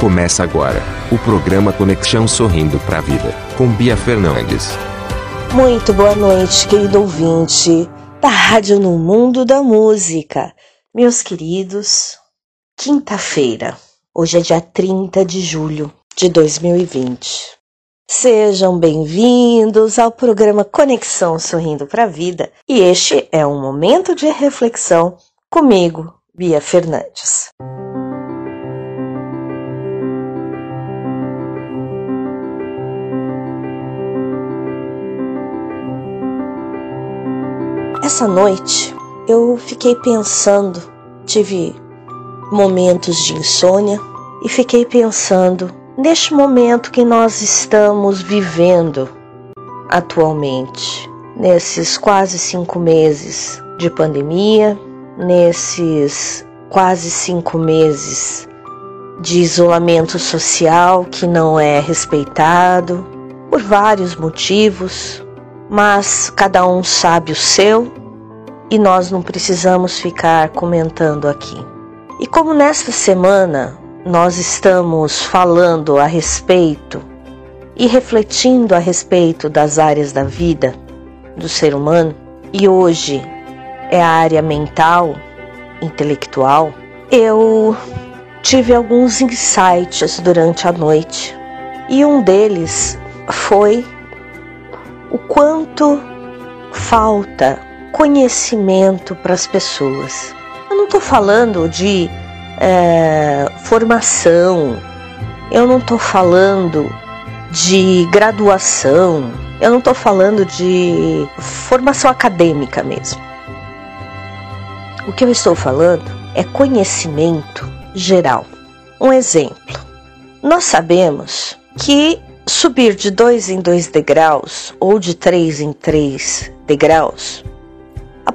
Começa agora o programa Conexão Sorrindo para a Vida, com Bia Fernandes. Muito boa noite, querido ouvinte da Rádio no Mundo da Música. Meus queridos, quinta-feira, hoje é dia 30 de julho de 2020. Sejam bem-vindos ao programa Conexão Sorrindo para a Vida e este é um momento de reflexão comigo, Bia Fernandes. Essa noite eu fiquei pensando, tive momentos de insônia e fiquei pensando neste momento que nós estamos vivendo atualmente, nesses quase cinco meses de pandemia, nesses quase cinco meses de isolamento social que não é respeitado por vários motivos, mas cada um sabe o seu e nós não precisamos ficar comentando aqui. E como nesta semana nós estamos falando a respeito e refletindo a respeito das áreas da vida do ser humano, e hoje é a área mental, intelectual, eu tive alguns insights durante a noite. E um deles foi o quanto falta conhecimento para as pessoas. Eu não estou falando de é, formação, eu não estou falando de graduação, eu não estou falando de formação acadêmica mesmo. O que eu estou falando é conhecimento geral. Um exemplo: nós sabemos que subir de dois em dois degraus ou de três em três degraus,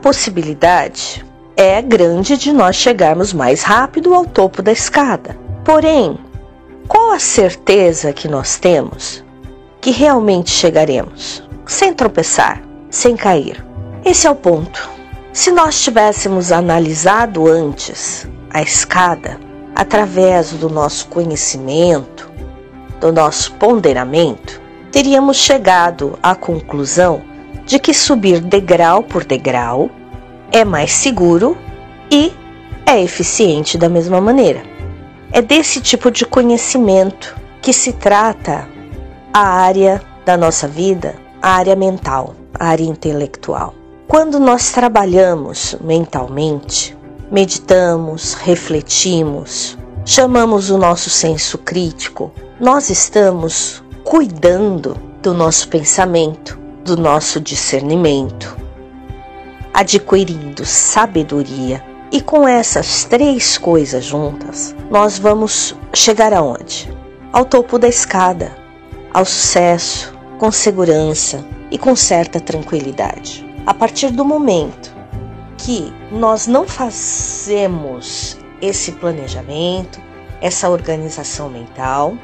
possibilidade é grande de nós chegarmos mais rápido ao topo da escada. Porém, qual a certeza que nós temos que realmente chegaremos? Sem tropeçar, sem cair. Esse é o ponto. Se nós tivéssemos analisado antes a escada através do nosso conhecimento, do nosso ponderamento, teríamos chegado à conclusão de que subir degrau por degrau é mais seguro e é eficiente da mesma maneira. É desse tipo de conhecimento que se trata a área da nossa vida, a área mental, a área intelectual. Quando nós trabalhamos mentalmente, meditamos, refletimos, chamamos o nosso senso crítico, nós estamos cuidando do nosso pensamento, do nosso discernimento, adquirindo sabedoria. E com essas três coisas juntas, nós vamos chegar aonde? Ao topo da escada, ao sucesso, com segurança e com certa tranquilidade. A partir do momento que nós não fazemos esse planejamento, essa organização mental,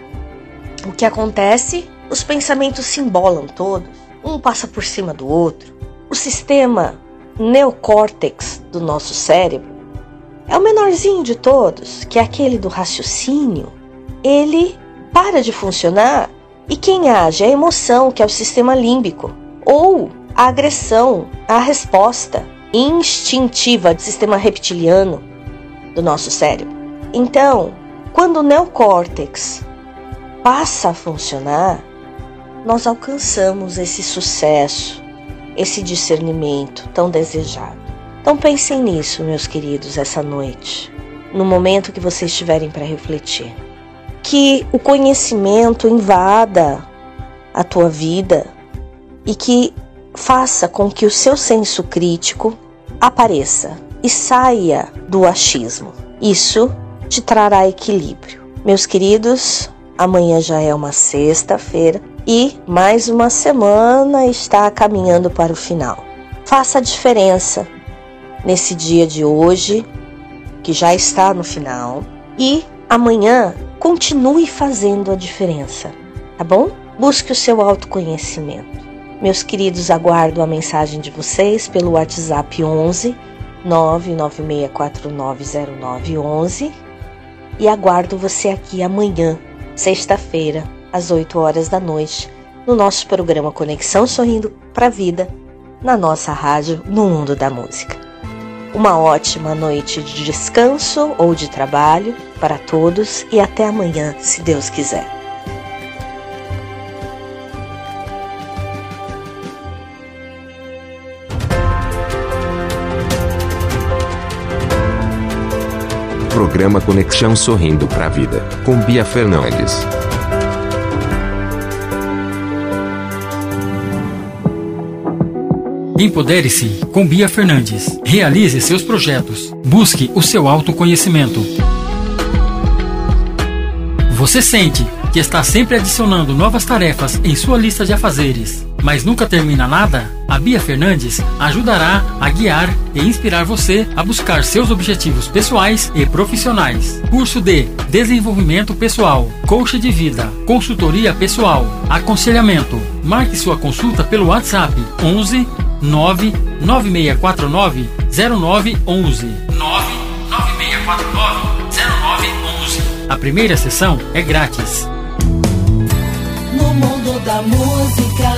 o que acontece? Os pensamentos se embolam todos, um passa por cima do outro. O sistema neocórtex do nosso cérebro é o menorzinho de todos, que é aquele do raciocínio. Ele para de funcionar e quem age é a emoção, que é o sistema límbico, ou a agressão, a resposta instintiva do sistema reptiliano do nosso cérebro. Então, quando o neocórtex passa a funcionar, nós alcançamos esse sucesso, esse discernimento tão desejado. Então pensem nisso, meus queridos, essa noite, no momento que vocês estiverem para refletir. Que o conhecimento invada a tua vida e que faça com que o seu senso crítico apareça e saia do achismo. Isso te trará equilíbrio. Meus queridos, Amanhã já é uma sexta-feira e mais uma semana está caminhando para o final. Faça a diferença nesse dia de hoje, que já está no final, e amanhã continue fazendo a diferença, tá bom? Busque o seu autoconhecimento. Meus queridos, aguardo a mensagem de vocês pelo WhatsApp 11 996490911 e aguardo você aqui amanhã, sexta-feira, às 8 horas da noite, no nosso programa Conexão Sorrindo para a Vida, na nossa rádio No Mundo da Música. Uma ótima noite de descanso ou de trabalho para todos e até amanhã, se Deus quiser. Programa Conexão Sorrindo para a Vida, com Bia Fernandes. Empodere-se com Bia Fernandes. Realize seus projetos. Busque o seu autoconhecimento. Você sente que está sempre adicionando novas tarefas em sua lista de afazeres, mas nunca termina nada? A Bia Fernandes ajudará a guiar e inspirar você a buscar seus objetivos pessoais e profissionais. Curso de Desenvolvimento Pessoal, Coach de Vida, Consultoria Pessoal, Aconselhamento. Marque sua consulta pelo WhatsApp 11 99649 0911. 99649 0911. A primeira sessão é grátis. No mundo da música.